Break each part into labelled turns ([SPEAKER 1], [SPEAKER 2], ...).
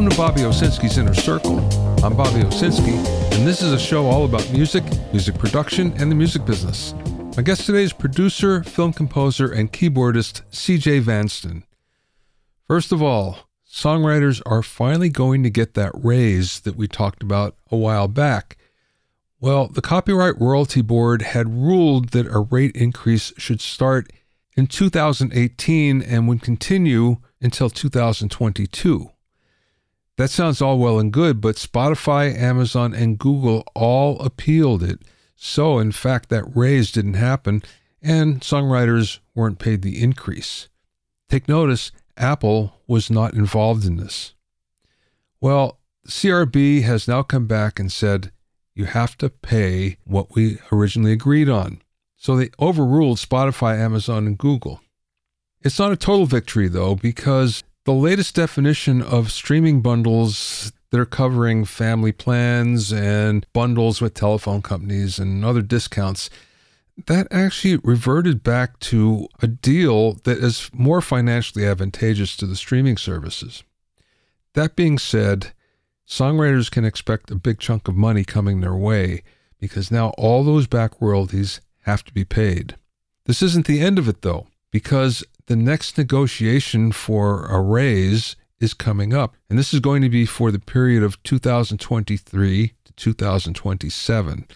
[SPEAKER 1] Welcome to Bobby Owsinski's Inner Circle. I'm Bobby Owsinski, and this is a show all about music, music production, and the music business. My guest today is producer, film composer, and keyboardist CJ Vanston. First of all, songwriters are finally going to get that raise that we talked about a while back. Well, the Copyright Royalty Board had ruled that a rate increase should start in 2018 and would continue until 2022. That sounds all well and good, but Spotify, Amazon, and Google all appealed it. So, in fact, that raise didn't happen, and songwriters weren't paid the increase. Take notice, Apple was not involved in this. Well, CRB has now come back and said you have to pay what we originally agreed on. So they overruled Spotify, Amazon, and Google. It's not a total victory, though, because the latest definition of streaming bundles, they're covering family plans and bundles with telephone companies and other discounts that actually reverted back to a deal that is more financially advantageous to the streaming services. That being said, songwriters can expect a big chunk of money coming their way because now all those back royalties have to be paid. This isn't the end of it, though, because the next negotiation for a raise is coming up, and this is going to be for the period of 2023 to 2027.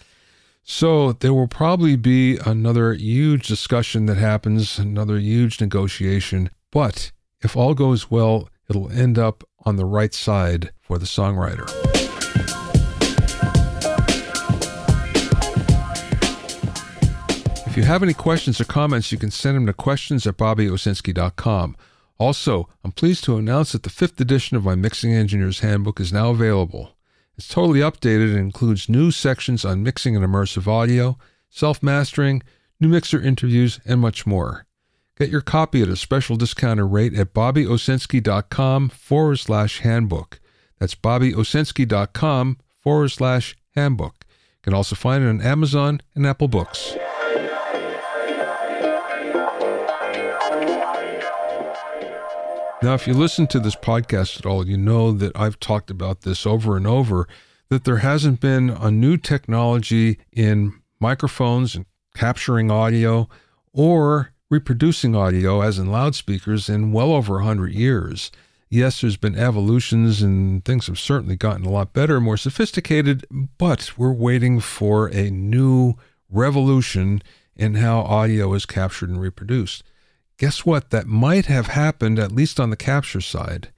[SPEAKER 1] So there will probably be another huge discussion that happens, another huge negotiation. But if all goes well, it'll end up on the right side for the songwriter. If you have any questions or comments, you can send them to questions at bobbyowsinski.com. Also, I'm pleased to announce that the fifth edition of my Mixing Engineer's Handbook is now available. It's totally updated and includes new sections on mixing and immersive audio, self mastering, new mixer interviews, and much more. Get your copy at a special discounted rate at bobbyowsinski.com forward slash handbook. That's bobbyowsinski.com forward slash handbook. You can also find it on Amazon and Apple Books. Now, if you listen to this podcast at all, you know that I've talked about this over and over that there hasn't been a new technology in microphones and capturing audio or reproducing audio, as in loudspeakers, in well over 100 years. Yes, there's been evolutions and things have certainly gotten a lot better, and more sophisticated, but we're waiting for a new revolution in how audio is captured and reproduced guess what? That might have happened, at least on the capture side.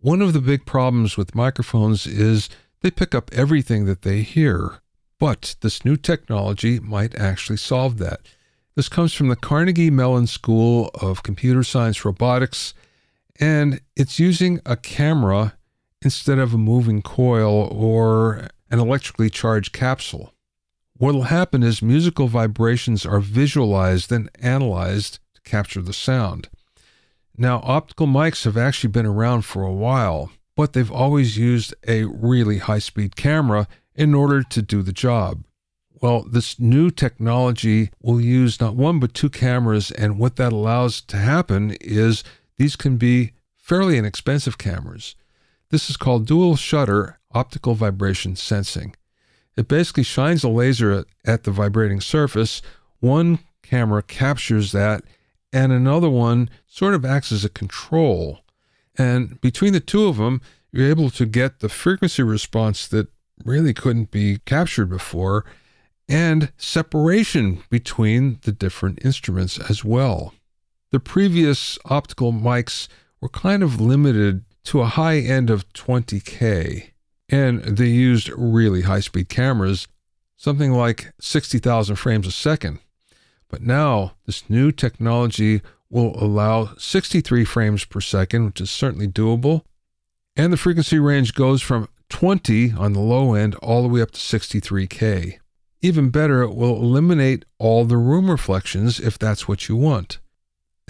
[SPEAKER 1] One of the big problems with microphones is they pick up everything that they hear, but this new technology might actually solve that. This comes from the Carnegie Mellon School of Computer Science Robotics, and it's using a camera instead of a moving coil or an electrically charged capsule. What will happen is musical vibrations are visualized and analyzed capture the sound. Now, optical mics have actually been around for a while, but they've always used a really high speed camera in order to do the job. Well, this new technology will use not one but two cameras, and what that allows to happen is these can be fairly inexpensive cameras. This is called dual shutter optical vibration sensing. It basically shines a laser at, the vibrating surface. One camera captures that and another one sort of acts as a control. And between the two of them, you're able to get the frequency response that really couldn't be captured before and separation between the different instruments as well. The previous optical mics were kind of limited to a high end of 20K, and they used really high speed cameras, something like 60,000 frames a second. But now, this new technology will allow 63 frames per second, which is certainly doable. And the frequency range goes from 20 on the low end all the way up to 63K. Even better, it will eliminate all the room reflections if that's what you want.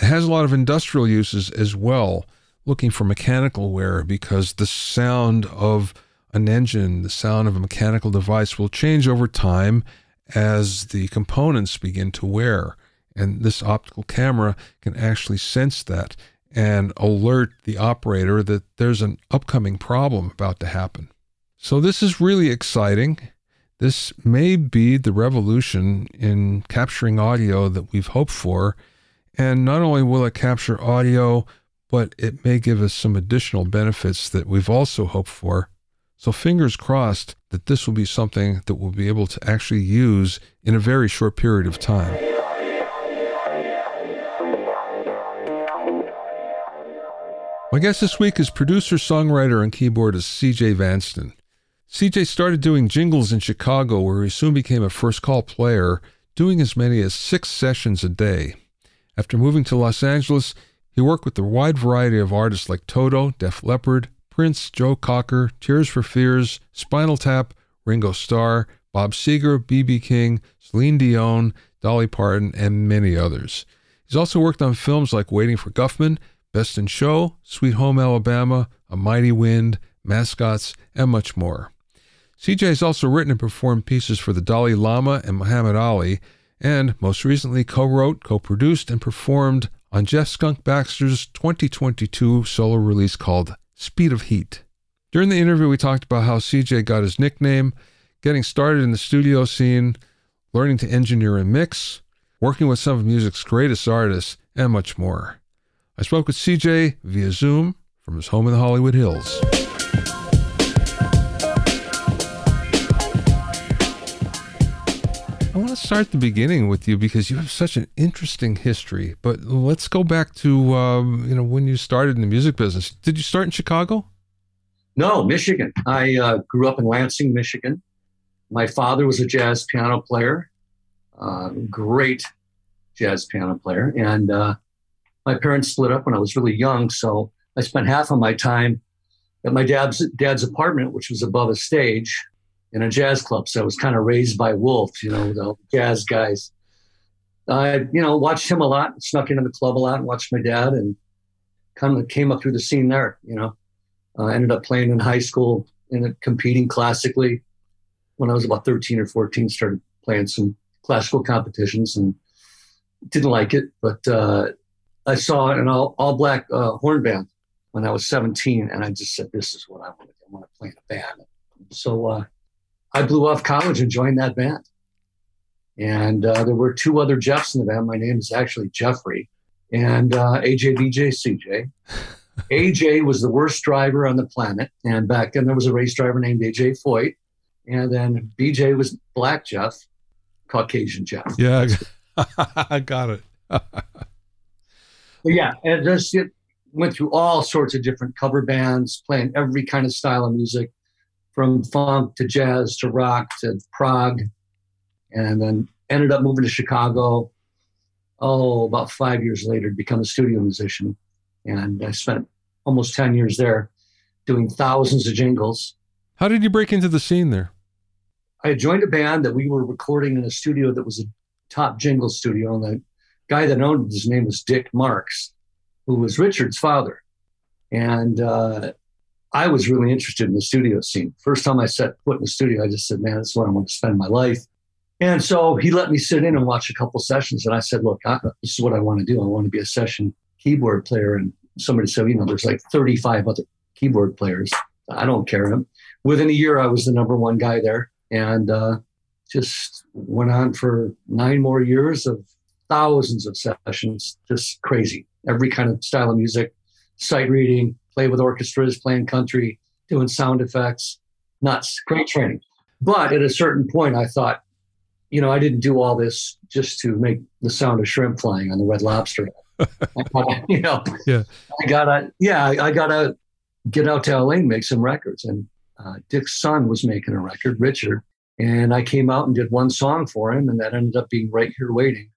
[SPEAKER 1] It has a lot of industrial uses as well, looking for mechanical wear because the sound of an engine, the sound of a mechanical device will change over time as the components begin to wear. And this optical camera can actually sense that and alert the operator that there's an upcoming problem about to happen. So, this is really exciting. This may be the revolution in capturing audio that we've hoped for. And not only will it capture audio, but it may give us some additional benefits that we've also hoped for. So, fingers crossed that this will be something that we'll be able to actually use in a very short period of time. My guest this week is producer, songwriter, and keyboardist CJ Vanston. CJ started doing jingles in Chicago, where he soon became a first call player, doing as many as six sessions a day. After moving to Los Angeles, he worked with a wide variety of artists like Toto, Def Leppard, Prince, Joe Cocker, Tears for Fears, Spinal Tap, Ringo Starr, Bob Seger, B.B. King, Celine Dion, Dolly Parton, and many others. He's also worked on films like Waiting for Guffman Best in Show, Sweet Home Alabama, A Mighty Wind, Mascots, and much more. CJ has also written and performed pieces for the Dalai Lama and Muhammad Ali, and most recently co wrote, co produced, and performed on Jeff Skunk Baxter's 2022 solo release called Speed of Heat. During the interview, we talked about how CJ got his nickname, getting started in the studio scene, learning to engineer and mix, working with some of music's greatest artists, and much more. I spoke with CJ via Zoom from his home in the Hollywood Hills. I want to start the beginning with you because you have such an interesting history. But let's go back to um, you know when you started in the music business. Did you start in Chicago?
[SPEAKER 2] No, Michigan. I uh, grew up in Lansing, Michigan. My father was a jazz piano player, uh, great jazz piano player, and uh, my parents split up when I was really young, so I spent half of my time at my dad's dad's apartment, which was above a stage in a jazz club. So I was kind of raised by wolves, you know, the jazz guys. I, you know, watched him a lot, snuck into the club a lot, and watched my dad, and kind of came up through the scene there. You know, uh, ended up playing in high school and competing classically. When I was about thirteen or fourteen, started playing some classical competitions and didn't like it, but uh, I saw an all, all black uh, horn band when I was 17, and I just said, "This is what I want to do. I want to play in a band." So uh, I blew off college and joined that band. And uh, there were two other Jeffs in the band. My name is actually Jeffrey, and uh, AJ, BJ, CJ. AJ was the worst driver on the planet, and back then there was a race driver named AJ Foyt, and then BJ was Black Jeff, Caucasian Jeff.
[SPEAKER 1] Yeah, I got it.
[SPEAKER 2] Yeah, and just it went through all sorts of different cover bands, playing every kind of style of music, from funk to jazz to rock to prog, and then ended up moving to Chicago. Oh, about five years later, to become a studio musician, and I spent almost ten years there, doing thousands of jingles.
[SPEAKER 1] How did you break into the scene there?
[SPEAKER 2] I joined a band that we were recording in a studio that was a top jingle studio, and the guy that owned it, his name was Dick Marks, who was Richard's father. And uh, I was really interested in the studio scene. First time I set foot in the studio, I just said, man, this is what I want to spend my life. And so he let me sit in and watch a couple sessions. And I said, look, I, this is what I want to do. I want to be a session keyboard player. And somebody said, you know, there's like 35 other keyboard players. I don't care. Within a year, I was the number one guy there. And uh, just went on for nine more years of thousands of sessions, just crazy. Every kind of style of music, sight reading, play with orchestras, playing country, doing sound effects. Nuts. Great training. But at a certain point, I thought, you know, I didn't do all this just to make the sound of shrimp flying on the red lobster. you know, yeah. I gotta, yeah, I, gotta get out to LA and make some records. And uh, Dick's son was making a record, Richard, and I came out and did one song for him, and that ended up being Right Here Waiting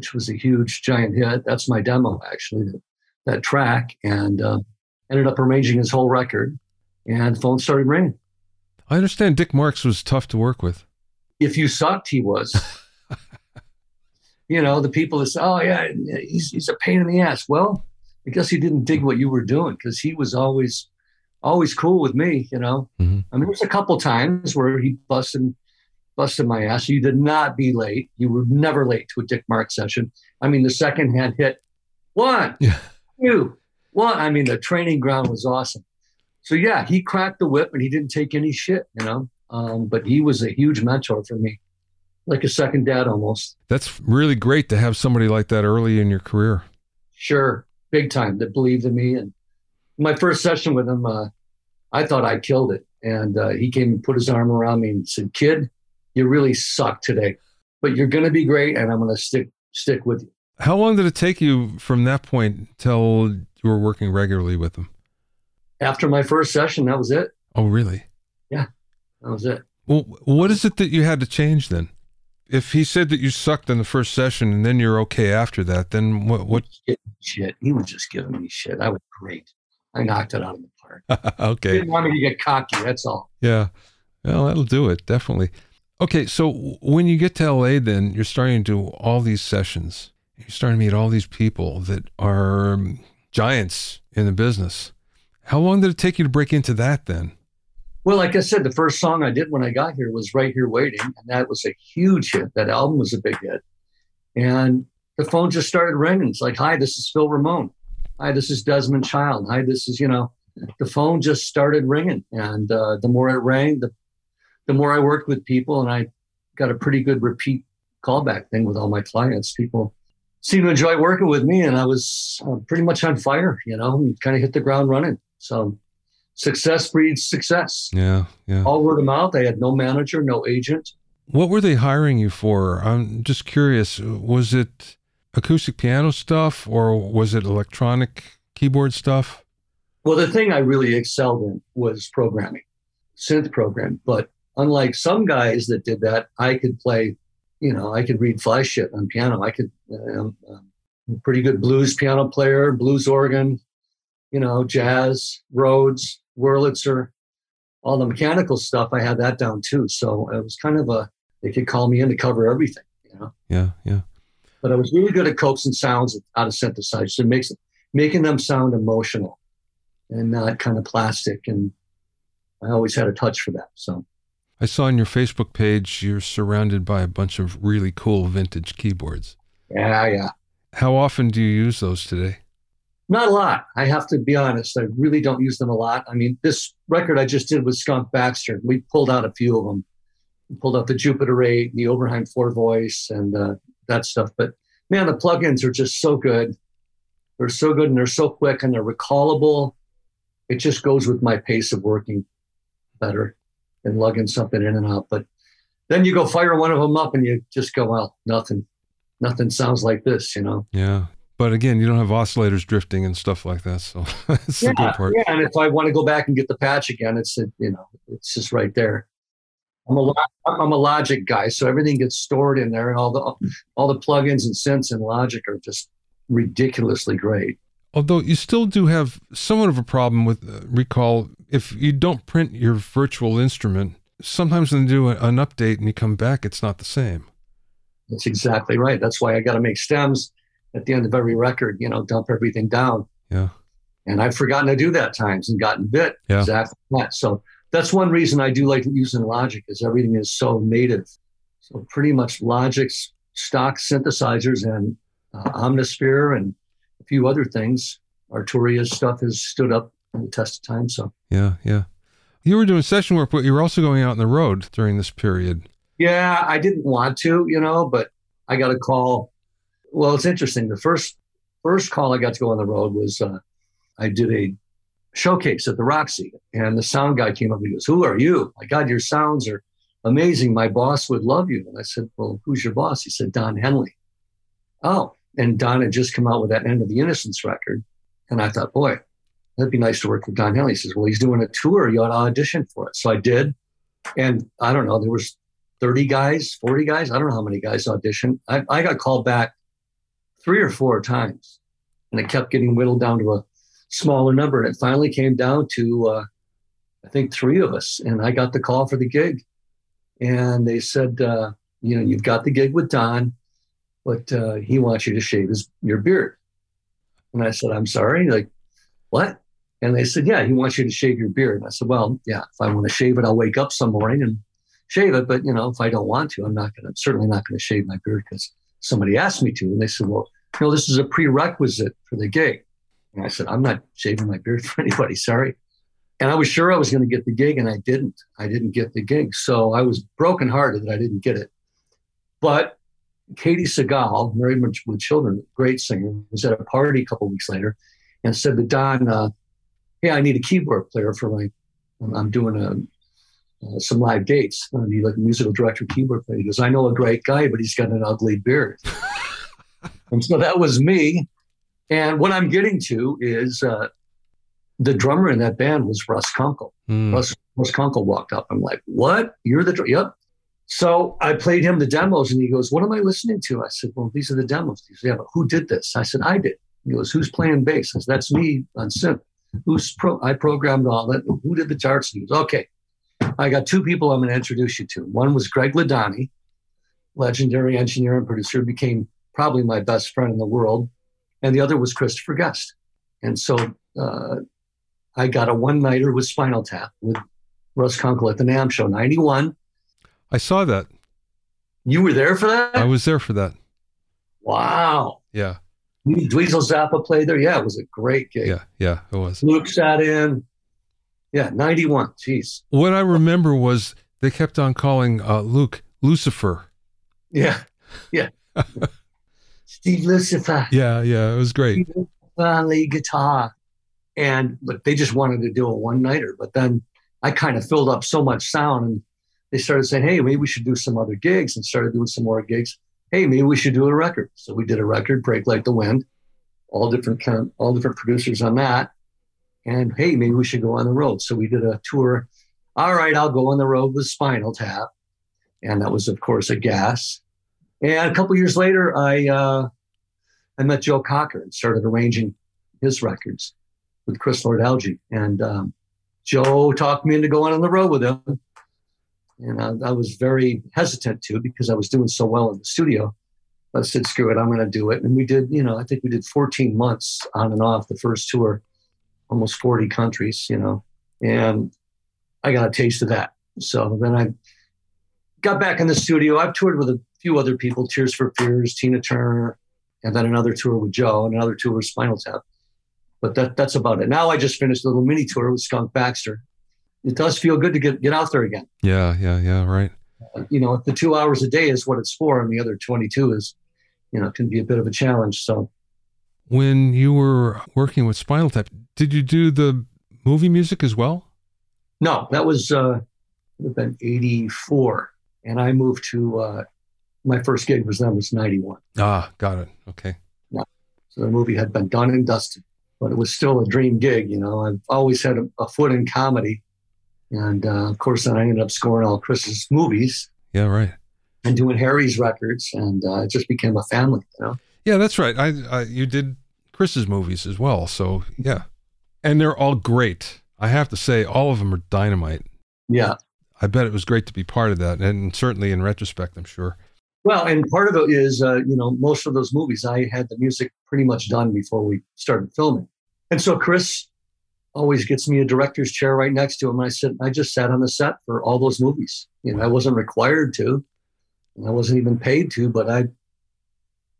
[SPEAKER 2] which was a huge giant hit. That's my demo actually, that, that track, and uh, ended up arranging his whole record. And the phone started ringing.
[SPEAKER 1] I understand Dick Marks was tough to work with.
[SPEAKER 2] If you sucked, he was. you know, the people that say, "Oh yeah, he's he's a pain in the ass." Well, I guess he didn't dig what you were doing because he was always always cool with me. You know, mm-hmm. I mean, there was a couple times where he busted busted my ass. You did not be late. You were never late to a Dick Mark session. I mean, the second hand hit one, yeah. Two, Well, I mean, the training ground was awesome. So yeah, he cracked the whip and he didn't take any shit, you know. Um, but he was a huge mentor for me, like a second dad almost.
[SPEAKER 1] That's really great to have somebody like that early in your career.
[SPEAKER 2] Sure, big time. That believed in me. And my first session with him, uh, I thought I killed it, and uh, he came and put his arm around me and said, "Kid, you really suck today, but you're going to be great, and I'm going to stick stick with you."
[SPEAKER 1] How long did it take you from that point till you were working regularly with them?
[SPEAKER 2] After my first session, that was it.
[SPEAKER 1] Oh, really?
[SPEAKER 2] Yeah, that was it.
[SPEAKER 1] Well, what is it that you had to change then? If he said that you sucked in the first session and then you're okay after that, then what? What
[SPEAKER 2] shit? He was just giving me shit. I was great. I knocked it out of the
[SPEAKER 1] park. okay.
[SPEAKER 2] He didn't want me to get cocky. That's all.
[SPEAKER 1] Yeah. Well, that'll do it. Definitely. Okay. So when you get to LA, then you're starting to do all these sessions. You're starting to meet all these people that are um, giants in the business. How long did it take you to break into that then?
[SPEAKER 2] Well, like I said, the first song I did when I got here was Right Here Waiting, and that was a huge hit. That album was a big hit. And the phone just started ringing. It's like, hi, this is Phil Ramone. Hi, this is Desmond Child. Hi, this is, you know, the phone just started ringing. And uh, the more it rang, the, the more I worked with people, and I got a pretty good repeat callback thing with all my clients. People seemed to enjoy working with me, and I was uh, pretty much on fire, you know, kind of hit the ground running. So success breeds success.
[SPEAKER 1] Yeah, yeah.
[SPEAKER 2] All word of mouth. I had no manager, no agent.
[SPEAKER 1] What were they hiring you for? I'm just curious. Was it acoustic piano stuff or was it electronic keyboard stuff?
[SPEAKER 2] Well, the thing I really excelled in was programming, synth program. But unlike some guys that did that, I could play, you know, I could read fly shit on piano. I could, um, um, pretty good blues piano player, blues organ, you know, jazz, Rhodes, Wurlitzer, all the mechanical stuff. I had that down too. So it was kind of a, they could call me in to cover everything, you know?
[SPEAKER 1] Yeah, yeah.
[SPEAKER 2] But I was really good at coaxing sounds out of synthesizers and makes making them sound emotional and not kind of plastic. And I always had a touch for that. So
[SPEAKER 1] I saw on your Facebook page you're surrounded by a bunch of really cool vintage keyboards.
[SPEAKER 2] Yeah, yeah.
[SPEAKER 1] How often do you use those today?
[SPEAKER 2] Not a lot. I have to be honest. I really don't use them a lot. I mean, this record I just did with Skunk Baxter, we pulled out a few of them. We pulled out the Jupiter 8, the Oberheim Four Voice, and uh, that stuff. But man, the plugins are just so good. They're so good and they're so quick and they're recallable. It just goes with my pace of working better than lugging something in and out. But then you go fire one of them up and you just go, well, nothing, nothing sounds like this, you know?
[SPEAKER 1] Yeah. But again, you don't have oscillators drifting and stuff like that. So that's
[SPEAKER 2] yeah,
[SPEAKER 1] the good part.
[SPEAKER 2] Yeah. And if I want to go back and get the patch again, it's, you know, it's just right there. I'm a I'm a Logic guy, so everything gets stored in there, and all the all the plugins and synths and Logic are just ridiculously great.
[SPEAKER 1] Although you still do have somewhat of a problem with uh, recall if you don't print your virtual instrument. Sometimes when you do an update and you come back, it's not the same.
[SPEAKER 2] That's exactly right. That's why I got to make stems at the end of every record. You know, dump everything down.
[SPEAKER 1] Yeah.
[SPEAKER 2] And I've forgotten to do that times and gotten bit.
[SPEAKER 1] Yeah.
[SPEAKER 2] Exactly that. So that's one reason I do like using Logic is everything is so native. So pretty much Logic's stock synthesizers and uh, Omnisphere and a few other things. Arturia's stuff has stood up the test of time. So
[SPEAKER 1] yeah, yeah. You were doing session work, but you were also going out on the road during this period.
[SPEAKER 2] Yeah, I didn't want to, you know, but I got a call. Well, it's interesting. The first first call I got to go on the road was uh, I did a showcase at the Roxy. And the sound guy came up and he goes, Who are you? My God, your sounds are amazing. My boss would love you. And I said, Well, who's your boss? He said, Don Henley. Oh, and Don had just come out with that End of the Innocence record. And I thought, Boy, that'd be nice to work with Don Henley. He says, Well, he's doing a tour. You ought to audition for it. So I did. And I don't know, there was 30 guys, 40 guys. I don't know how many guys auditioned. I, I got called back three or four times. And it kept getting whittled down to a smaller number. And it finally came down to, uh, I think, three of us. And I got the call for the gig. And they said, uh, you know, you've got the gig with Don, but uh, he wants you to shave his, your beard. And I said, I'm sorry. Like, what? And they said, yeah, he wants you to shave your beard. And I said, well, yeah, if I want to shave it, I'll wake up some morning and shave it. But, you know, if I don't want to, I'm not going to, certainly not going to shave my beard because somebody asked me to. And they said, well, you know, this is a prerequisite for the gig. And I said, I'm not shaving my beard for anybody. Sorry. And I was sure I was going to get the gig, and I didn't. I didn't get the gig. So I was brokenhearted that I didn't get it. But Katey Sagal, married with children, great singer, was at a party a couple weeks later and said to Don, uh, Hey, I need a keyboard player for my, I'm doing a, uh, some live dates. I need like a musical director, keyboard player. He goes, I know a great guy, but he's got an ugly beard. and so that was me. And what I'm getting to is uh, the drummer in that band was Russ Kunkel. Mm. Russ, Russ Kunkel walked up. I'm like, what? You're the, dr-? yep. So I played him the demos and he goes, what am I listening to? I said, well, these are the demos. He said, yeah, but who did this? I said, I did. He goes, who's playing bass? I said, that's me on synth. Who's pro? I programmed all that. Who did the charts? He goes, okay. I got two people I'm going to introduce you to. One was Greg Ladanyi, legendary engineer and producer, became probably my best friend in the world. And the other was Christopher Guest. And so uh, I got a one nighter with Spinal Tap with Russ Kunkel at the NAMM show, 91.
[SPEAKER 1] I saw that.
[SPEAKER 2] You were there for that?
[SPEAKER 1] I was there for that.
[SPEAKER 2] Wow.
[SPEAKER 1] Yeah.
[SPEAKER 2] Dweezil Zappa played there. Yeah, it was a great gig.
[SPEAKER 1] Yeah, yeah, it was.
[SPEAKER 2] Luke sat in. Yeah, 91. Jeez.
[SPEAKER 1] What I remember was they kept on calling uh, Luke Lucifer.
[SPEAKER 2] Yeah, yeah. Steve Lucifer.
[SPEAKER 1] Yeah, yeah, it was great.
[SPEAKER 2] Finally, guitar. And but they just wanted to do a one nighter. But then I kind of filled up so much sound and they started saying, hey, maybe we should do some other gigs and started doing some more gigs. Hey, maybe we should do a record. So we did a record, Break Like the Wind, all different kind of, all different producers on that. And hey, maybe we should go on the road. So we did a tour. All right, I'll go on the road with Spinal Tap. And that was, of course, a gas. And a couple years later, I uh, I met Joe Cocker and started arranging his records with Chris Lord-Alge. And um, Joe talked me into going on the road with him. And I, I, was very hesitant to because I was doing so well in the studio. I said, screw it, I'm going to do it. And we did, you know, I think we did 14 months on and off the first tour, almost 40 countries, you know, and I got a taste of that. So then I got back in the studio. I've toured with a few other people, Tears for Fears, Tina Turner, and then another tour with Joe and another tour with Spinal Tap. But that, that's about it. Now I just finished a little mini tour with Skunk Baxter it does feel good to get get out there again.
[SPEAKER 1] Yeah, yeah, yeah, right.
[SPEAKER 2] Uh, you know, the two hours a day is what it's for, and the other twenty two is, you know, can be a bit of a challenge. So,
[SPEAKER 1] when you were working with Spinal Tap, did you do the movie music as well?
[SPEAKER 2] No, that was uh, would have been eighty four, and I moved to uh, my first gig was that was ninety one.
[SPEAKER 1] Ah, got it. Okay.
[SPEAKER 2] Yeah. So the movie had been done and dusted, but it was still a dream gig. You know, I've always had a, a foot in comedy and uh, of course, then I ended up scoring all Chris's movies.
[SPEAKER 1] Yeah, right.
[SPEAKER 2] And doing Harry's records, and uh, it just became a family. You know.
[SPEAKER 1] Yeah, that's right. I, I you did Chris's movies as well, so yeah, and they're all great. I have to say, all of them are dynamite.
[SPEAKER 2] Yeah.
[SPEAKER 1] I bet it was great to be part of that, and certainly in retrospect, I'm sure.
[SPEAKER 2] Well, and part of it is, uh, you know, most of those movies, I had the music pretty much done before we started filming. And so Chris always gets me a director's chair right next to him. I said, I just sat on the set for all those movies. You know, I wasn't required to, and I wasn't even paid to, but I,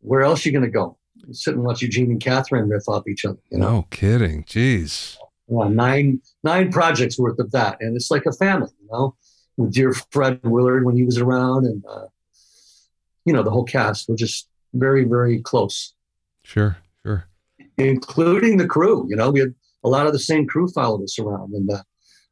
[SPEAKER 2] where else are you going to go? Sit and watch Eugene and Catherine riff off each other. You know?
[SPEAKER 1] No kidding. Jeez.
[SPEAKER 2] Yeah, nine nine projects worth of that, and it's like a family. You know, with dear Fred Willard when he was around, and uh, you know the whole cast. We're just very very close.
[SPEAKER 1] Sure, sure.
[SPEAKER 2] Including the crew. You know, we had a lot of the same crew followed us around and the,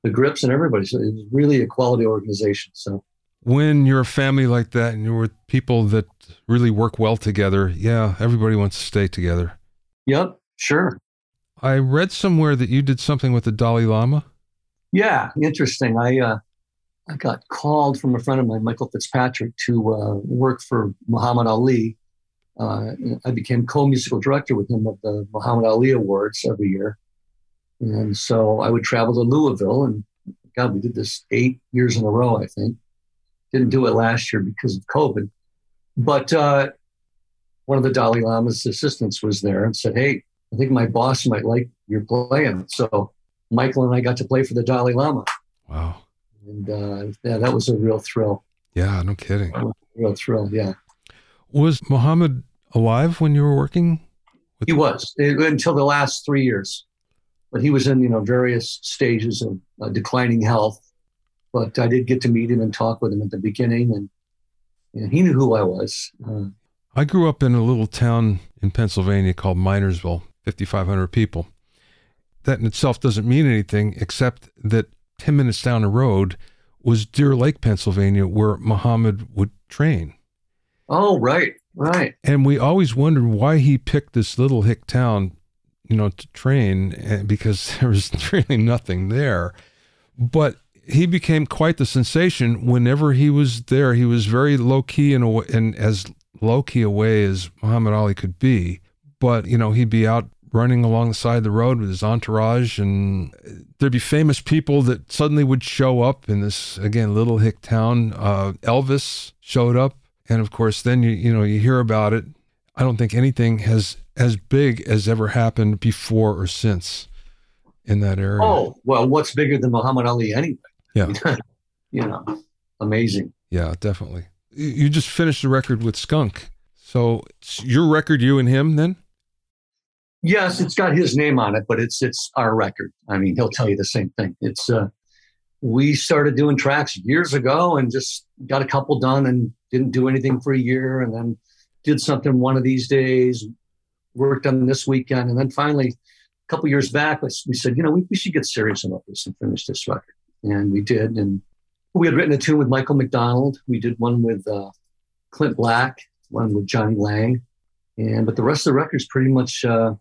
[SPEAKER 2] the grips and everybody. So it was really a quality organization. So
[SPEAKER 1] when you're a family like that and you're with people that really work well together, yeah, everybody wants to stay together.
[SPEAKER 2] Yep, sure.
[SPEAKER 1] I read somewhere that you did something with the Dalai Lama.
[SPEAKER 2] Yeah, interesting. I uh, I got called from a friend of mine, Michael Fitzpatrick, to uh, work for Muhammad Ali. Uh, I became co-musical director with him of the Muhammad Ali Awards every year. And so I would travel to Louisville, and God, we did this eight years in a row, I think. Didn't do it last year because of COVID. But uh, one of the Dalai Lama's assistants was there and said, Hey, I think my boss might like your playing. So Michael and I got to play for the Dalai Lama.
[SPEAKER 1] Wow.
[SPEAKER 2] And uh, yeah, that was a real thrill.
[SPEAKER 1] Yeah, no kidding.
[SPEAKER 2] Real thrill, yeah.
[SPEAKER 1] Was Muhammad alive when you were working
[SPEAKER 2] He was uh, until the last three years, but he was in you know various stages of uh, declining health. But I did get to meet him and talk with him at the beginning, and, and he knew who I was. Uh,
[SPEAKER 1] I grew up in a little town in Pennsylvania called Minersville, 5,500 people. That in itself doesn't mean anything except that 10 minutes down the road was Deer Lake, Pennsylvania, where Muhammad would train.
[SPEAKER 2] Oh, right, right.
[SPEAKER 1] And we always wondered why he picked this little hick town, you know, to train eh, because there was really nothing there. But he became quite the sensation whenever he was there. He was very low key and, and as low key a way as Muhammad Ali could be. But, you know, he'd be out running along the side of the road with his entourage and there'd be famous people that suddenly would show up in this again little hick town uh, elvis showed up and of course then you you know you hear about it i don't think anything has as big as ever happened before or since in that area.
[SPEAKER 2] Oh well what's bigger than muhammad ali anyway?
[SPEAKER 1] Yeah.
[SPEAKER 2] You know amazing.
[SPEAKER 1] Yeah definitely. You just finished the record with skunk. So it's your record you and him then?
[SPEAKER 2] Yes, it's got his name on it, but it's it's our record. I mean, he'll tell you the same thing. It's uh, we started doing tracks years ago and just got a couple done and didn't do anything for a year, and then did something one of these days. Worked on this weekend, and then finally, a couple years back, we said, you know, we, we should get serious about this and finish this record, and we did. And we had written a tune with Michael McDonald. We did one with uh, Clint Black, one with Jonny Lang, and but the rest of the record's pretty much. Uh,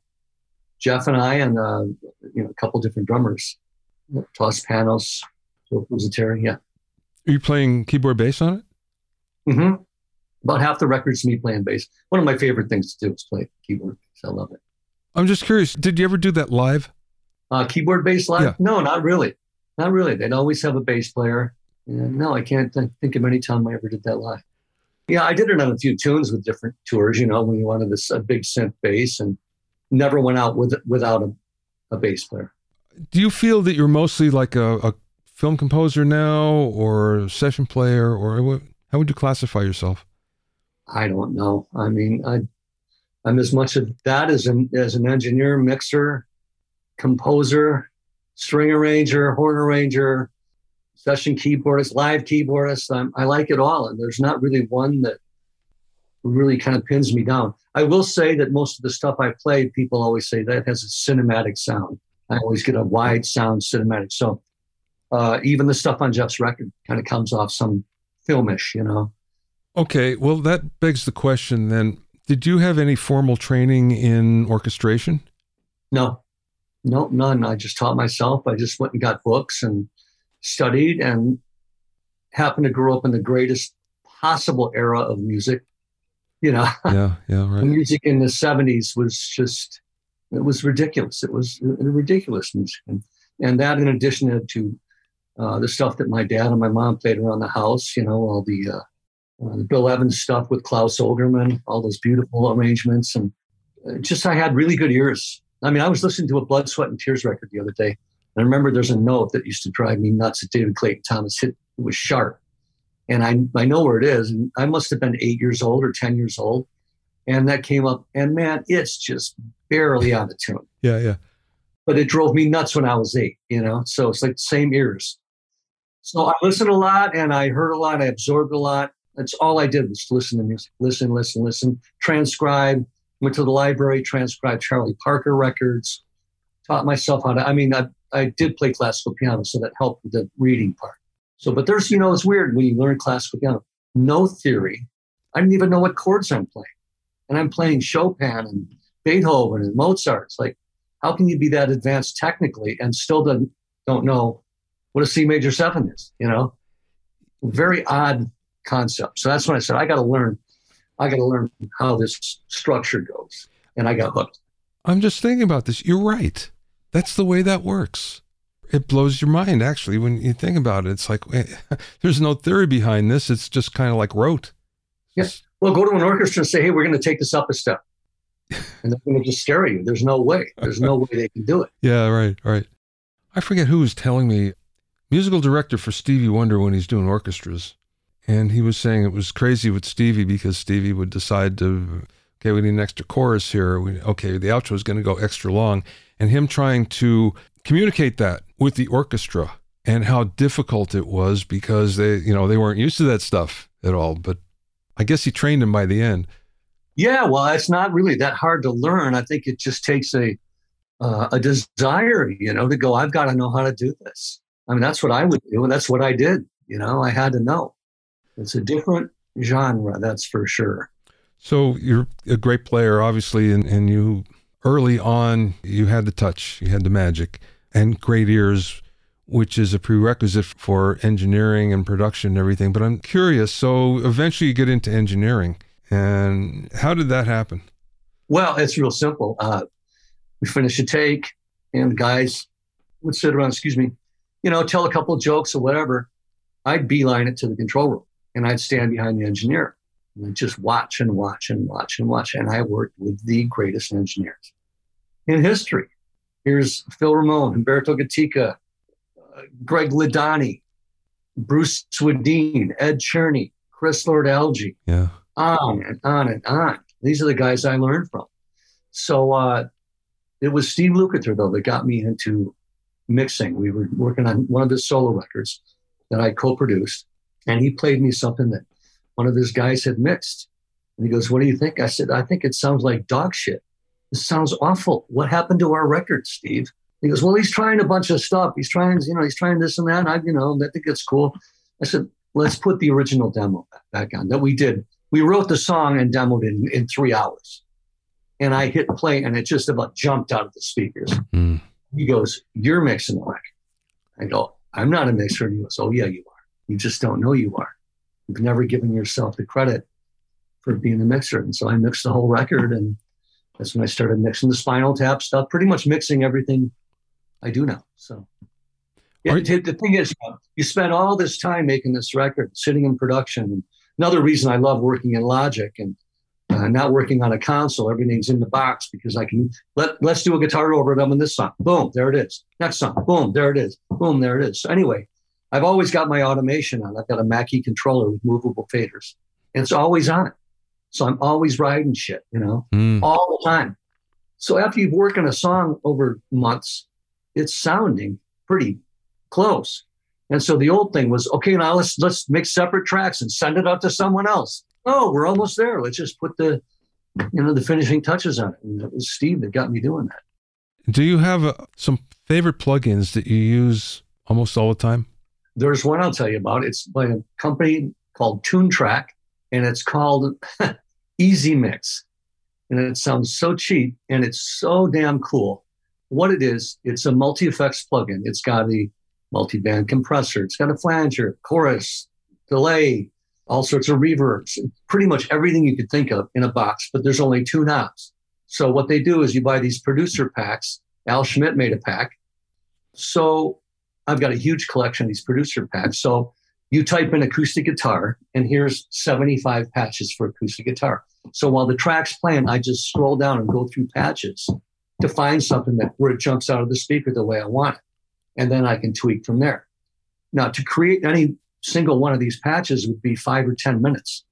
[SPEAKER 2] Jeff and I and uh, you know a couple different drummers, Toss Panos, was Terry, yeah.
[SPEAKER 1] Are you playing keyboard bass on it?
[SPEAKER 2] Mm-hmm. About half the records me playing bass. One of my favorite things to do is play keyboard bass. I love it.
[SPEAKER 1] I'm just curious. Did you ever do that live?
[SPEAKER 2] Uh, keyboard bass live? Yeah. No, not really. Not really. They'd always have a bass player. And no, I can't th- think of any time I ever did that live. Yeah, I did it on a few tunes with different tours. You know, when you wanted this a big synth bass and never went out with without a, a bass player.
[SPEAKER 1] Do you feel that you're mostly like a, a film composer now, or session player, or what, how would you classify yourself?
[SPEAKER 2] I don't know. I mean, I, I'm as much of that as an as an engineer, mixer, composer, string arranger, horn arranger, session keyboardist, live keyboardist. I'm, I like it all, and there's not really one that really kind of pins me down. I will say that most of the stuff I play, people always say that has a cinematic sound. I always get a wide sound cinematic. So uh, even the stuff on Jeff's record kind of comes off some filmish, you know.
[SPEAKER 1] Okay, well that begs the question then. Did you have any formal training in orchestration?
[SPEAKER 2] No, no, none. I just taught myself. I just went and got books and studied and happened to grow up in the greatest possible era of music you know,
[SPEAKER 1] yeah, yeah, right.
[SPEAKER 2] music in the '70s was just it was ridiculous. It was ridiculous music, and, and that in addition to uh, the stuff that my dad and my mom played around the house. You know, all the, uh, the Bill Evans stuff with Claus Ogerman, all those beautiful arrangements, and uh, just I had really good ears. I mean, I was listening to a Blood, Sweat, and Tears record the other day, and I remember there's a note that used to drive me nuts that David Clayton Thomas hit. It was sharp and I, I know where it is. And I must have been eight years old or 10 years old. And that came up, and man, it's just barely out of tune.
[SPEAKER 1] Yeah, yeah.
[SPEAKER 2] But it drove me nuts when I was eight, you know? So it's like the same ears. So I listened a lot and I heard a lot, I absorbed a lot. That's all I did was listen to music, listen, listen, listen, transcribe. Went to the library, transcribed Charlie Parker records, taught myself how to. I mean, I, I did play classical piano, so that helped with the reading part. So, but there's, you know, it's weird when you learn classical piano, no theory. I didn't even know what chords I'm playing. And I'm playing Chopin and Beethoven and Mozart. It's like, how can you be that advanced technically and still don't, don't know what a C major seven is, you know? Very odd concept. So that's when I said, I got to learn, I got to learn how this structure goes. And I got hooked.
[SPEAKER 1] I'm just thinking about this. You're right. That's the way that works it blows your mind actually when you think about it. It's like eh, there's no theory behind this. It's just kind of like rote.
[SPEAKER 2] Yes. Well, go to an orchestra and say, "Hey, we're going to take this up a step," and they're going to just stare at you. There's no way. There's no way they can do it.
[SPEAKER 1] Yeah, right, right. I forget who was telling me, musical director for Stevie Wonder when he's doing orchestras, and he was saying it was crazy with Stevie because Stevie would decide to okay, we need an extra chorus here. We, okay, the outro is going to go extra long. And him trying to communicate that with the orchestra and how difficult it was because they, you know, they weren't used to that stuff at all. But I guess he trained him by the end.
[SPEAKER 2] Yeah, well, it's not really that hard to learn. I think it just takes a uh, a desire, you know, to go. I've got to know how to do this. I mean, that's what I would do, and that's what I did. You know, I had to know. It's a different genre, that's for sure.
[SPEAKER 1] So you're a great player, obviously, and, and you early on you had the touch, you had the magic, and great ears, which is a prerequisite for engineering and production and everything. But I'm curious. So eventually you get into engineering, and how did that happen?
[SPEAKER 2] Well, it's real simple. Uh, we finish a take, and the guys would sit around. Excuse me, you know, tell a couple of jokes or whatever. I'd beeline it to the control room, and I'd stand behind the engineer and I'd just watch and watch and watch and watch. And I worked with the greatest engineers in history. Here's Phil Ramone, Humberto Gatica, uh, Greg Ladanyi, Bruce Swedien, Ed Cherney, Chris Lord-Alge.
[SPEAKER 1] Yeah.
[SPEAKER 2] On and on and on. These are the guys I learned from. So uh, it was Steve Lukather, though, that got me into mixing. We were working on one of his solo records that I co produced, and he played me something that one of his guys had mixed. And he goes, What do you think? I said, I think it sounds like dog shit. This sounds awful. What happened to our record, Steve? He goes, Well, he's trying a bunch of stuff. He's trying, you know, he's trying this and that. And I, you know, I think it's cool. I said, Let's put the original demo back on that we did. We wrote the song and demoed it in, in three hours. And I hit play and it just about jumped out of the speakers. Mm. He goes, You're mixing the record. I go, I'm not a mixer. And he goes, Oh, yeah, you are. You just don't know you are. You've never given yourself the credit for being a mixer. And so I mixed the whole record, and that's when I started mixing the Spinal Tap stuff, pretty much mixing everything I do now. So yeah, the thing is, you, know, you spend all this time making this record, sitting in production. Another reason I love working in Logic and uh, not working on a console. Everything's in the box because I can let let's do a guitar over overdub on this song. Boom, there it is. Next song. Boom, there it is. Boom, there it is. So anyway, I've always got my automation on. I've got a Mackie controller with movable faders, and it's always on it. So I'm always riding shit, you know, mm. all the time. So after you've worked on a song over months, it's sounding pretty close. And so the old thing was, okay, now let's let's make separate tracks and send it out to someone else. Oh, we're almost there. Let's just put the, you know, the finishing touches on it. And it was Steve that got me doing that.
[SPEAKER 1] Do you have uh, some favorite plugins that you use almost all the time?
[SPEAKER 2] There's one I'll tell you about. It's by a company called Toontrack, and it's called EZmix. And it sounds so cheap and it's so damn cool. What it is, it's a multi effects plugin. It's got a multi band compressor, it's got a flanger, chorus, delay, all sorts of reverbs, pretty much everything you could think of in a box, but there's only two knobs. So what they do is you buy these producer packs. Al Schmitt made a pack. So I've got a huge collection of these producer packs. So you type in acoustic guitar, and here's 75 patches for acoustic guitar. So while the track's playing, I just scroll down and go through patches to find something that where it jumps out of the speaker the way I want it. And then I can tweak from there. Now, to create any single one of these patches would be five or 10 minutes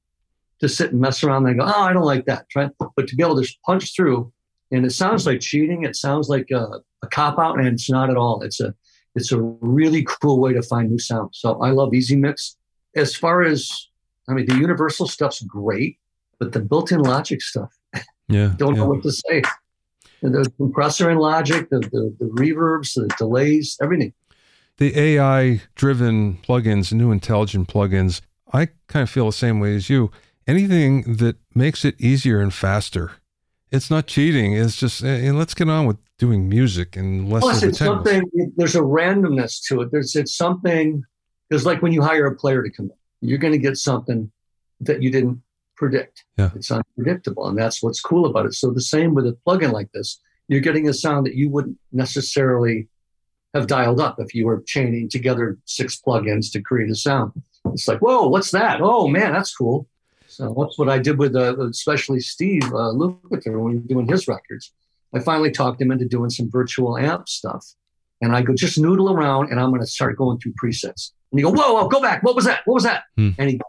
[SPEAKER 2] to sit and mess around and go, oh, I don't like that. But to be able to punch through, and it sounds like cheating, it sounds like a, a cop out, and it's not at all. It's a it's a really cool way to find new sounds. So I love EZmix. As far as, I mean, the universal stuff's great, but the built-in Logic stuff,
[SPEAKER 1] yeah,
[SPEAKER 2] don't
[SPEAKER 1] yeah.
[SPEAKER 2] know what to say. The compressor in Logic, the, the, the reverbs, the delays, everything.
[SPEAKER 1] The AI-driven plugins, new intelligent plugins, I kind of feel the same way as you. Anything that makes it easier and faster. It's not cheating. It's just, and let's get on with doing music and less
[SPEAKER 2] Plus, it's something. There's a randomness to it. There's it's something. It's like when you hire a player to come in, you're going to get something that you didn't predict.
[SPEAKER 1] Yeah.
[SPEAKER 2] It's unpredictable, and that's what's cool about it. So the same with a plugin like this, you're getting a sound that you wouldn't necessarily have dialed up if you were chaining together six plugins to create a sound. It's like, whoa, what's that? Oh man, that's cool. So that's what I did with, uh, especially Steve uh, Lukather when we were doing his records. I finally talked him into doing some virtual amp stuff. And I go, just noodle around and I'm going to start going through presets. And you go, whoa, whoa, go back. What was that? What was that? Hmm. And he,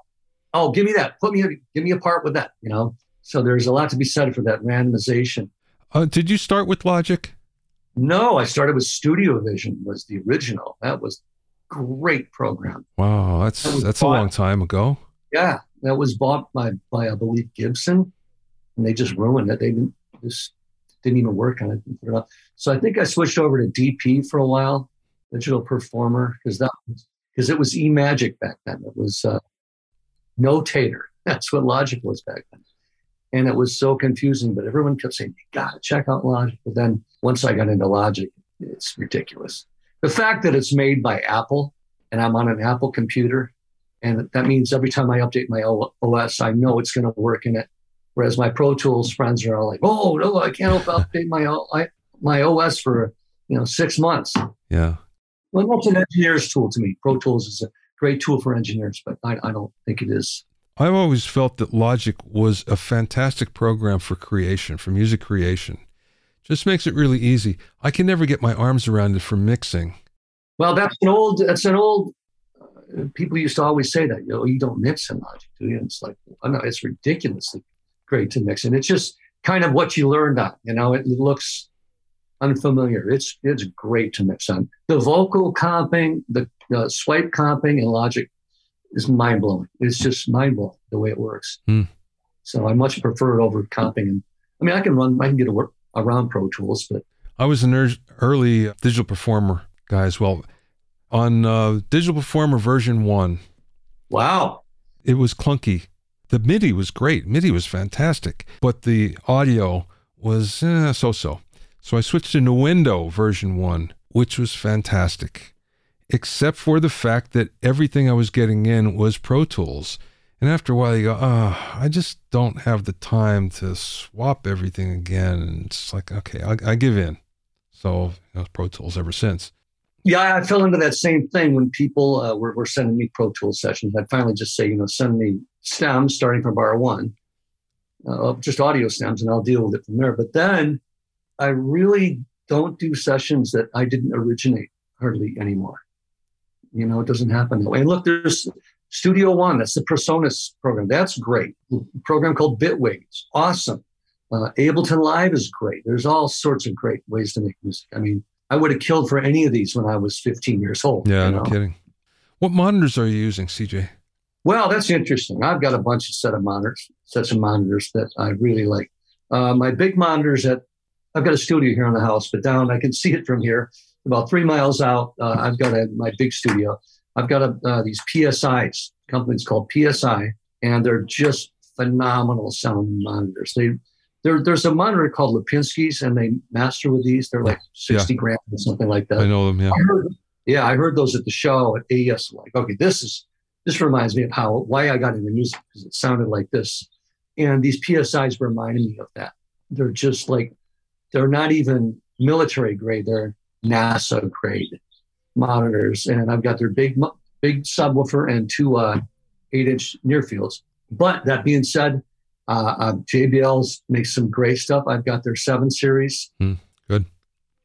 [SPEAKER 2] oh, give me that. Put me, give me a part with that, you know? So there's a lot to be said for that randomization.
[SPEAKER 1] Uh, did you start with Logic?
[SPEAKER 2] No, I started with Studio Vision. Was the original. That was great program.
[SPEAKER 1] Wow, that's
[SPEAKER 2] That
[SPEAKER 1] that's a long time ago.
[SPEAKER 2] Yeah, that was bought by by I believe Gibson, and they just ruined it. They didn't just didn't even work on it. So I think I switched over to DP for a while, Digital Performer, because that because it was eMagic back then. It was uh, Notator. That's what Logic was back then, and it was so confusing. But everyone kept saying, "You got to check out Logic." But then once I got into Logic, it's ridiculous. The fact that it's made by Apple and I'm on an Apple computer and that means every time I update my OS, I know it's going to work in it. Whereas my Pro Tools friends are all like, "Oh no, I can't update my O- I, my OS for you know six months."
[SPEAKER 1] Yeah.
[SPEAKER 2] Well, that's an engineer's tool to me. Pro Tools is a great tool for engineers, but I, I don't think it is.
[SPEAKER 1] I've always felt that Logic was a fantastic program for creation, for music creation. Just makes it really easy. I can never get my arms around it for mixing.
[SPEAKER 2] Well, that's an old. That's an old. People used to always say that. You know, you don't mix in Logic, do you? And it's like, I know it's ridiculously great to mix, and it's just kind of what you learned on. You know, it looks unfamiliar. It's it's great to mix on. The vocal comping, the swipe comping, and Logic is mind blowing. It's just mind blowing the way it works.
[SPEAKER 1] Hmm.
[SPEAKER 2] So I much prefer it over comping. And I mean, I can run, I can get a work around Pro Tools, but
[SPEAKER 1] I was an early digital performer guy as well. On uh, digital performer version one,
[SPEAKER 2] wow,
[SPEAKER 1] it was clunky. The MIDI was great. MIDI was fantastic, but the audio was eh, so-so. So I switched to Nuendo version one, which was fantastic, except for the fact that everything I was getting in was Pro Tools. And after a while, you go, oh, I just don't have the time to swap everything again. And it's like, okay, I, I give in. So you know, Pro Tools ever since.
[SPEAKER 2] Yeah, I fell into that same thing when people uh, were, were sending me Pro Tools sessions. I'd finally just say, you know, send me stems starting from bar one, uh, just audio stems, and I'll deal with it from there. But then I really don't do sessions that I didn't originate hardly anymore. You know, it doesn't happen that way. And look, there's Studio One, that's the PreSonus program. That's great. A program called Bitwaves, awesome. Uh, Ableton Live is great. There's all sorts of great ways to make music. I mean, I would have killed for any of these when I was 15 years old.
[SPEAKER 1] Yeah,
[SPEAKER 2] you
[SPEAKER 1] no kidding. What monitors are you using, CJ?
[SPEAKER 2] Well, that's interesting. I've got a bunch of set of monitors, sets of monitors that I really like. Uh, my big monitors at I've got a studio here in the house, but down I can see it from here, about three miles out. Uh, I've got a, my big studio. I've got a, uh, these PSIs. Companies called PSI, and they're just phenomenal sounding monitors. They there, there's a monitor called Lipinski's, and they master with these. They're like 60 grand or something like that.
[SPEAKER 1] I know them. Yeah.
[SPEAKER 2] I heard, yeah, I heard those at the show at AES. Like, okay, this is this reminds me of how why I got into music because it sounded like this, and these PSIs reminded me of that. They're just like they're not even military grade; they're NASA grade monitors, and I've got their big big subwoofer and two uh, eight inch near fields. But that being said, uh, uh, JBL's makes some great stuff. I've got their seven series.
[SPEAKER 1] Hmm, good.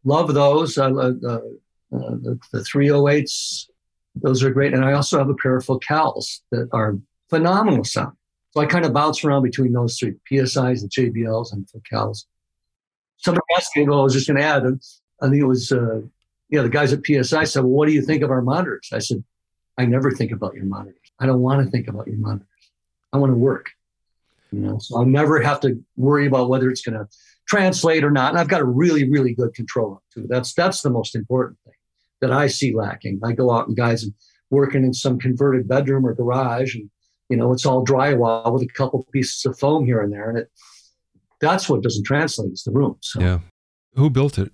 [SPEAKER 2] Love those. Uh, uh, uh, the, the 308s, those are great. And I also have a pair of Focals that are phenomenal sound. So I kind of bounce around between those three PSIs, and JBLs, and Focals. Somebody asked me, well, I was just going to add, I think it was, uh, yeah, the guys at PSI said, well, what do you think of our monitors? I said, I never think about your monitors. I don't want to think about your monitors. I want to work. You know, so I'll never have to worry about whether it's going to translate or not. And I've got a really, really good control up too. That's that's the most important thing that I see lacking. I go out and guys and working in some converted bedroom or garage, and you know it's all drywall with a couple pieces of foam here and there, and it that's what doesn't translate is the room. So
[SPEAKER 1] Yeah. Who built it?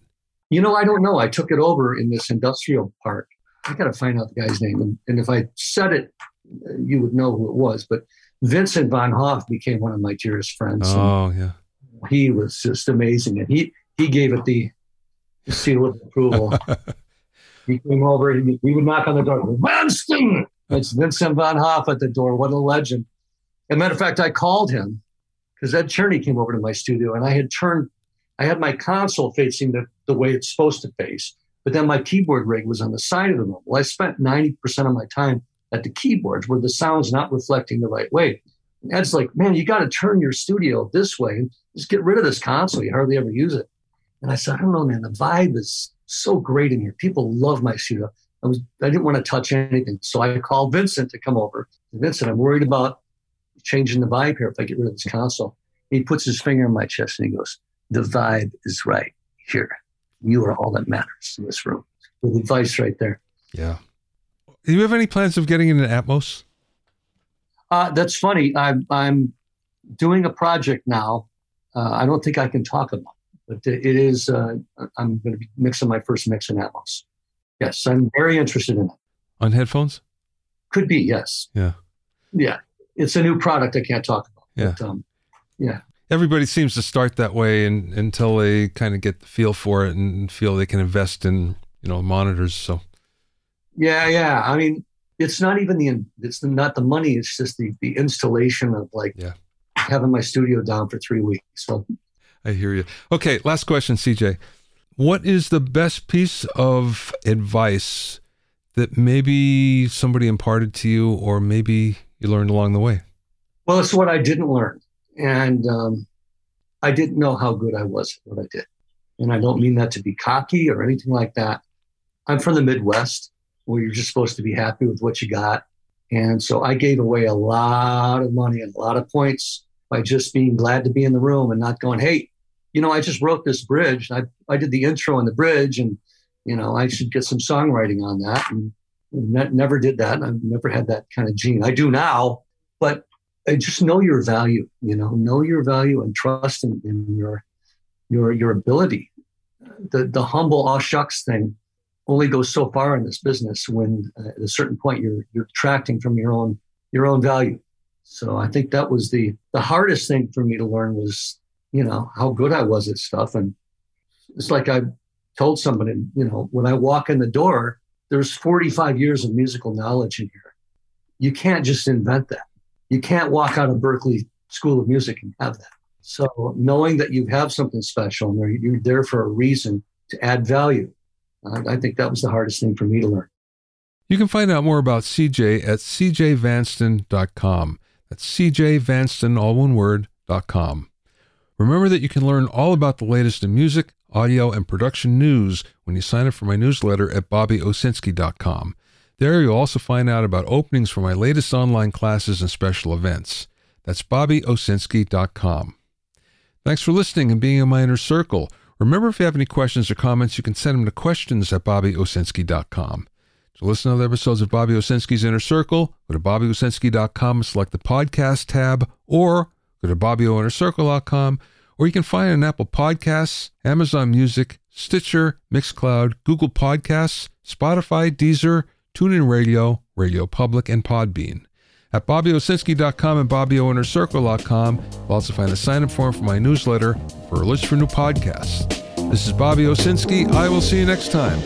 [SPEAKER 2] you know, I don't know. I took it over in this industrial park. I got to find out the guy's name, and, and if I said it, you would know who it was. But Vincent Van Haaff became one of my dearest friends.
[SPEAKER 1] Oh, yeah.
[SPEAKER 2] he was just amazing, and he he gave it the seal of approval. he came over, he, he would knock on the door, Winston. It's Vincent Van Haaff at the door. What a legend! As a matter of fact, I called him because Ed Cherney came over to my studio, and I had turned, I had my console facing the, the way it's supposed to face, but then my keyboard rig was on the side of the room. Well, I spent ninety percent of my time at the keyboards where the sound's not reflecting the right way. And Ed's like, man, you got to turn your studio this way and just get rid of this console. You hardly ever use it. And I said, I don't know, man. The vibe is so great in here. People love my studio. I was I didn't want to touch anything, so I called Vincent to come over. Vincent, I'm worried about changing the vibe here if I get rid of this console. He puts his finger on my chest and he goes, "The vibe is right here. You are all that matters in this room." With advice right there.
[SPEAKER 1] Yeah. Do you have any plans of getting into Atmos?
[SPEAKER 2] Uh, that's funny. I'm I'm doing a project now. Uh, I don't think I can talk about, it, but it is. Uh, I'm going to be mixing my first mix in Atmos. Yes, I'm very interested in it.
[SPEAKER 1] On headphones?
[SPEAKER 2] Could be. Yes.
[SPEAKER 1] Yeah.
[SPEAKER 2] Yeah. It's a new product. I can't talk about.
[SPEAKER 1] Yeah.
[SPEAKER 2] But, um, yeah.
[SPEAKER 1] Everybody seems to start that way, and until they kind of get the feel for it and feel they can invest in you know monitors. So.
[SPEAKER 2] Yeah, yeah. I mean, it's not even the it's not the money. It's just the the installation of like
[SPEAKER 1] yeah.
[SPEAKER 2] having my studio down for three weeks. So.
[SPEAKER 1] I hear you. Okay, last question, CJ. What is the best piece of advice that maybe somebody imparted to you, or maybe you learned along the way?
[SPEAKER 2] Well, it's what I didn't learn, and um, I didn't know how good I was at what I did. And I don't mean that to be cocky or anything like that. I'm from the Midwest, where you're just supposed to be happy with what you got. And so I gave away a lot of money and a lot of points by just being glad to be in the room and not going, hey, you know, I just wrote this bridge. I, I did the intro and the bridge, and, you know, I should get some songwriting on that. And ne- never did that. I've never had that kind of gene. I do now, but I just know your value, you know, know your value and trust in, in your, your, your ability. The, the humble, aw shucks thing only goes so far in this business when uh, at a certain point you're, you're detracting from your own, your own value. So I think that was the, the hardest thing for me to learn was you know, how good I was at stuff. And it's like I told somebody, you know, when I walk in the door, there's 45 years of musical knowledge in here. You can't just invent that. You can't walk out of Berklee School of Music and have that. So knowing that you have something special and you're there for a reason to add value, I think that was the hardest thing for me to learn.
[SPEAKER 1] You can find out more about CJ at cjvanston.com. That's cjvanston, all one word, dot com. Remember that you can learn all about the latest in music, audio, and production news when you sign up for my newsletter at BobbyOwsinski.com. There you'll also find out about openings for my latest online classes and special events. That's BobbyOwsinski.com. Thanks for listening and being in my inner circle. Remember, if you have any questions or comments, you can send them to questions at bobbyowsinski.com. To listen to other episodes of Bobby Owsinski's Inner Circle, go to bobbyowsinski.com and select the podcast tab, or Go to BobbyOInnerCircle.com, or you can find it on Apple Podcasts, Amazon Music, Stitcher, Mixcloud, Google Podcasts, Spotify, Deezer, TuneIn Radio, Radio Public, and Podbean. At BobbyOwsinski.com and BobbyOInnerCircle.com, you'll also find a sign-up form for my newsletter for a list for new podcasts. This is Bobby Owsinski. I will see you next time.